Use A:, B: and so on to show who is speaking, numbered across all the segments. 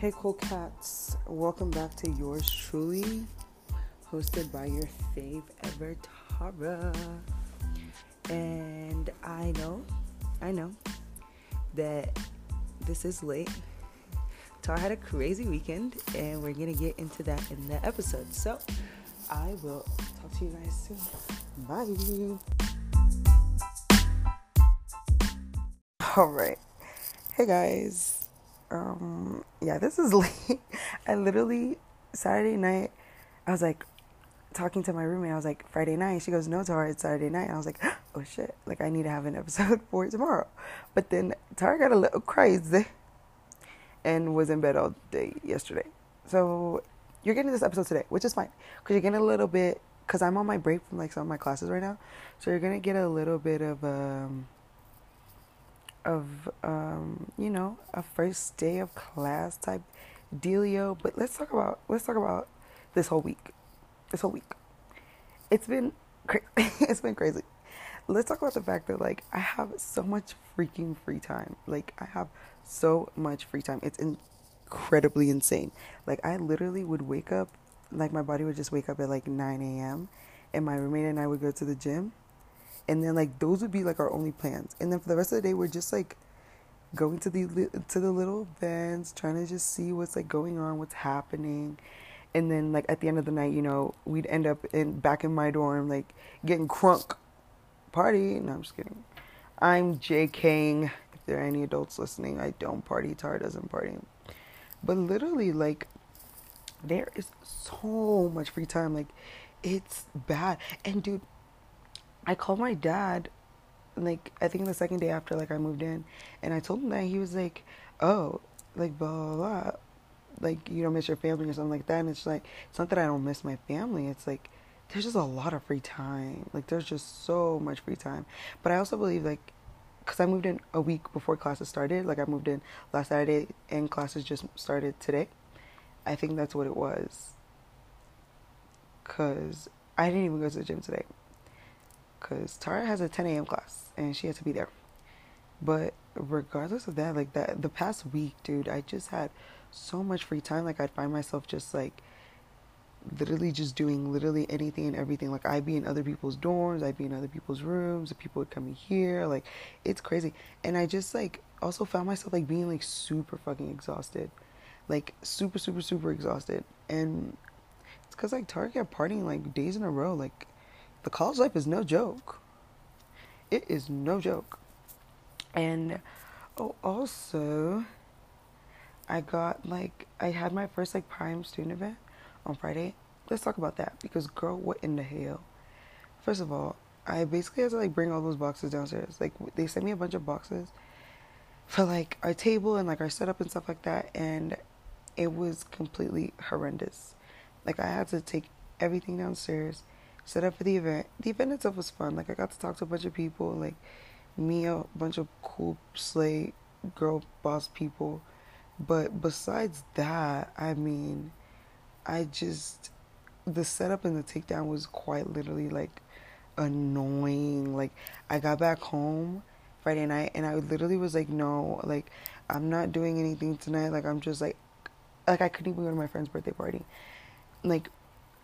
A: Hey, cool cats. Welcome back to yours truly, hosted by your fave ever, Tara. And I know, I know that this is late. Tara had a crazy weekend, and we're gonna get into that in the episode. So I will talk to you guys soon. Bye. All right. Hey guys um yeah this is late. I literally saturday night i was like talking to my roommate. I was like friday night. She goes no tara it's saturday night. And i was like oh shit. Like i need to have an episode for tomorrow. But then tara got a little crazy and was in bed all day yesterday. So you're getting this episode today which is fine because you're getting a little bit because i'm on my break from like some of my classes right now. So you're gonna get a little bit of um of um, you know a first day of class type dealio. But let's talk about let's talk about this whole week. This whole week, it's been cra- it's been crazy. Let's talk about the fact that like I have so much freaking free time. Like I have so much free time. It's incredibly insane. Like I literally would wake up, like my body would just wake up at like 9 a.m. and my roommate and I would go to the gym and then like those would be like our only plans. And then for the rest of the day we're just like going to the to the little events trying to just see what's like going on what's happening. And then like at the end of the night you know we'd end up in back in my dorm like getting crunk. Party? No i'm just kidding. I'm jking if there are any adults listening i don't party. Tar doesn't party. But literally like there is so much free time. Like it's bad. And dude I called my dad like I think the second day after like I moved in and I told him that he was like, Oh, like blah blah blah like you don't miss your family or something like that and it's like it's not that I don't miss my family, it's like there's just a lot of free time. Like there's just so much free time. But I also believe like because I moved in a week before classes started. Like I moved in last Saturday and classes just started today. I think that's what it was. Cause I didn't even go to the gym today because Tara has a 10 a.m. class and she had to be there. But regardless of that, like that, the past week, dude, I just had so much free time. Like I'd find myself just like literally just doing literally anything and everything. Like I'd be in other people's dorms, I'd be in other people's rooms, people would come in here. Like it's crazy. And I just like also found myself like being like super fucking exhausted. Like super, super, super exhausted. And it's cause like Tara kept partying like days in a row. Like the college life is no joke. It is no joke. And oh, also, I got like I had my first like prime student event on Friday. Let's talk about that because girl, what in the hell? First of all, I basically had to like bring all those boxes downstairs. Like they sent me a bunch of boxes for like our table and like our setup and stuff like that, and it was completely horrendous. Like I had to take everything downstairs set up for the event. The event itself was fun. Like I got to talk to a bunch of people, like me, a bunch of cool slay girl boss people. But besides that, I mean, I just the setup and the takedown was quite literally like annoying. Like I got back home Friday night and I literally was like, no, like I'm not doing anything tonight. Like I'm just like, like I couldn't even go to my friend's birthday party. Like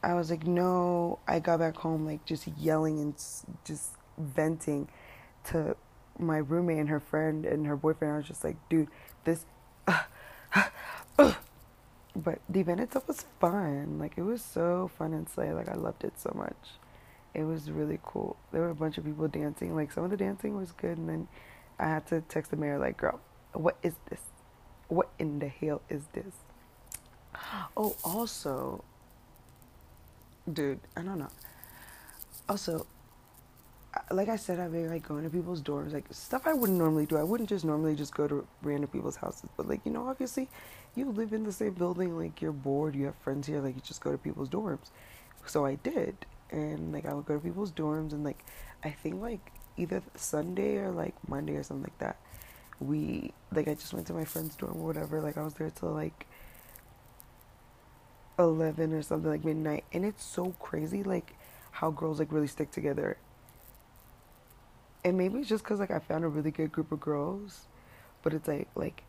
A: I was like, no. I got back home like just yelling and just venting to my roommate and her friend and her boyfriend. I was just like, dude, this. Uh, uh, but the event itself was fun. Like it was so fun and slay. Like I loved it so much. It was really cool. There were a bunch of people dancing. Like some of the dancing was good, and then I had to text the mayor like, "Girl, what is this? What in the hell is this?" Oh, also, dude, I don't know. Also, like I said, I've been like going to people's dorms, like stuff I wouldn't normally do. I wouldn't just normally just go to random people's houses, but like you know, obviously, you live in the same building, like you're bored, you have friends here, like you just go to people's dorms. So I did, and like I would go to people's dorms, and like I think like either Sunday or like Monday or something like that. We like I just went to my friend's dorm or whatever. Like I was there till like 11 or something like midnight and it's so crazy like how girls like really stick together and maybe it's just because like i found a really good group of girls but it's like like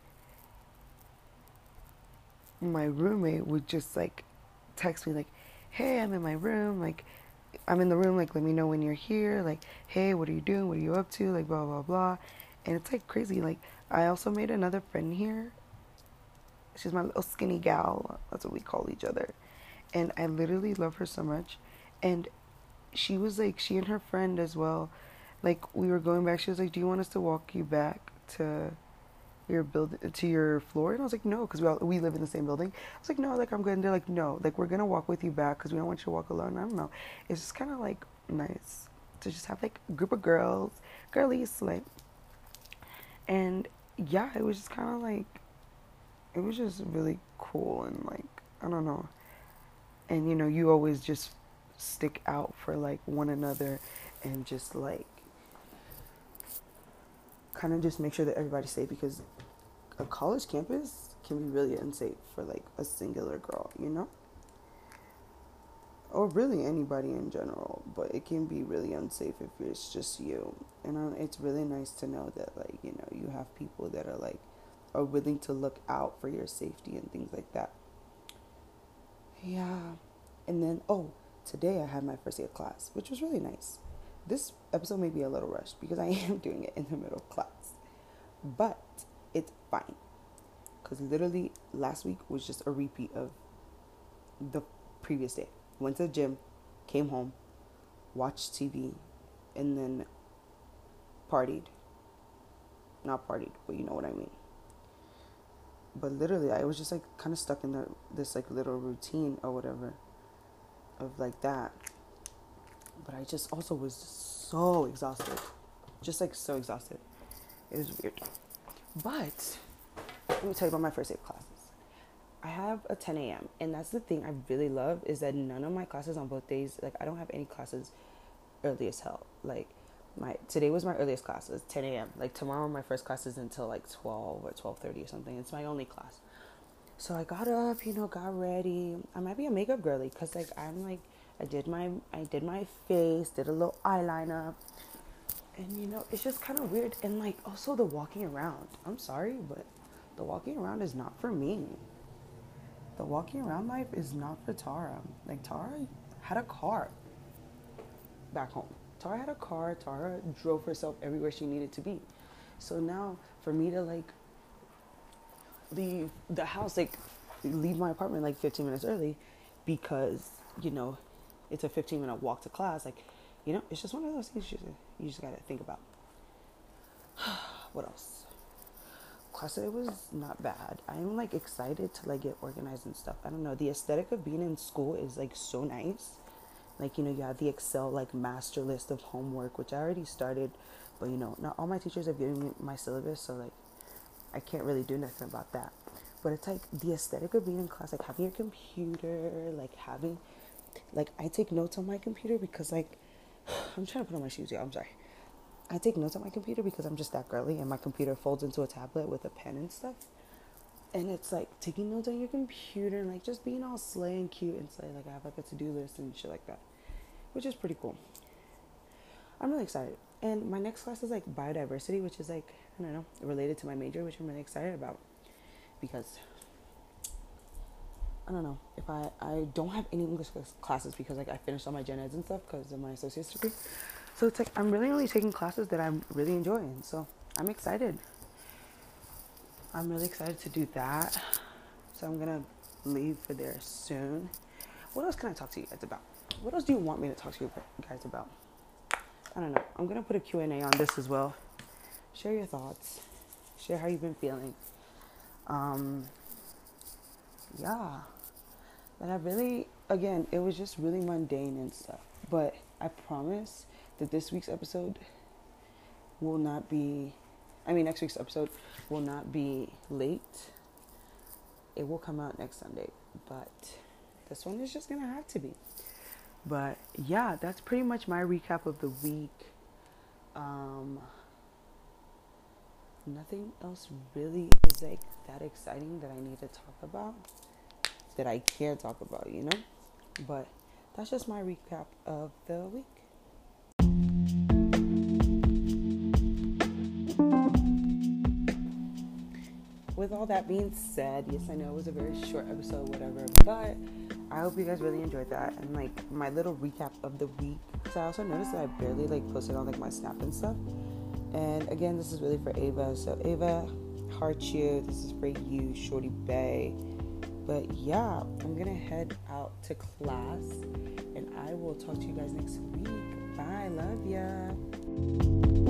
A: my roommate would just like text me like, "Hey, I'm in my room. Like, I'm in the room. Like, let me know when you're here. Like, hey, what are you doing? What are you up to? Like, blah blah blah." And it's like crazy. Like, I also made another friend here. She's my little skinny gal. That's what we call each other. And I literally love her so much. And she was like, she and her friend as well. Like, we were going back. She was like, "Do you want us to walk you back to?" your build to your floor and i was like no because we all we live in the same building i was like no like i'm good and they're like no like we're gonna walk with you back because we don't want you to walk alone i don't know it's just kind of like nice to just have like a group of girls girlies like and yeah it was just kind of like it was just really cool and like i don't know and you know you always just stick out for like one another and just like kind of just make sure that everybody's safe because a college campus can be really unsafe for like a singular girl, you know? Or really anybody in general, but it can be really unsafe if it's just you. And uh, it's really nice to know that like, you know, you have people that are like are willing to look out for your safety and things like that. Yeah. And then oh, today I had my first day of class, which was really nice. This episode may be a little rushed because I am doing it in the middle of class. But it's fine. Because literally last week was just a repeat of the previous day. Went to the gym, came home, watched TV, and then partied. Not partied, but you know what I mean. But literally, I was just like kind of stuck in the, this like little routine or whatever of like that. But I just also was so exhausted. Just like so exhausted. It was weird. But let me tell you about my first day of classes. I have a 10 a.m. and that's the thing I really love is that none of my classes on both days, like I don't have any classes early as hell. Like my today was my earliest class. It's 10 a.m. Like tomorrow my first class is until like 12 or 12:30 or something. It's my only class. So I got up, you know, got ready. I might be a makeup girly because like I'm like I did my I did my face, did a little eyeliner, and you know it's just kind of weird and like also the walking around i'm sorry but the walking around is not for me the walking around life is not for tara like tara had a car back home tara had a car. Tara drove herself everywhere she needed to be. So now for me to like leave the house like leave my apartment like 15 minutes early because you know it's a 15 minute walk to class like you know it's just one of those things you just, you just gotta think about. What else? Class today was not bad. I'm like excited to like get organized and stuff. I don't know. The aesthetic of being in school is like so nice like you know you have the excel like master list of homework which i already started but you know not all my teachers have given me my syllabus so like i can't really do nothing about that but it's like the aesthetic of being in class like having your computer like having like i take notes on my computer because like I'm trying to put on my shoes, yeah. I'm sorry. I take notes on my computer because I'm just that girly, and my computer folds into a tablet with a pen and stuff. And it's like taking notes on your computer and like just being all slay and cute and slay. Like I have like a to do list and shit like that, which is pretty cool. I'm really excited. And my next class is like biodiversity, which is like I don't know related to my major, which I'm really excited about because I don't know if I I don't have any English classes because like I finished all my gen eds and stuff because of my associate's degree. So it's like I'm really only taking classes that I'm really enjoying. So I'm excited. I'm really excited to do that. So I'm gonna leave for there soon. What else can I talk to you guys about? What else do you want me to talk to you guys about? I don't know. I'm gonna put a Q&A on this as well. Share your thoughts. Share how you've been feeling. Um, yeah that I really, again, it was just really mundane and stuff. But I promise that this week's episode will not be, I mean, next week's episode will not be late. It will come out next Sunday, but this one is just gonna have to be. But yeah, that's pretty much my recap of the week. Um, nothing else really is like that exciting that I need to talk about that I can talk about, you know? But that's just my recap of the week. With all that being said, yes, I know it was a very short episode, whatever, but I hope you guys really enjoyed that and like my little recap of the week. So I also noticed that I barely like posted on like my snap and stuff. And again, this is really for Ava. So Ava, heart you. This is for you, Shorty Bay. But yeah, I'm gonna head out to class, and I will talk to you guys next week. Bye, love ya.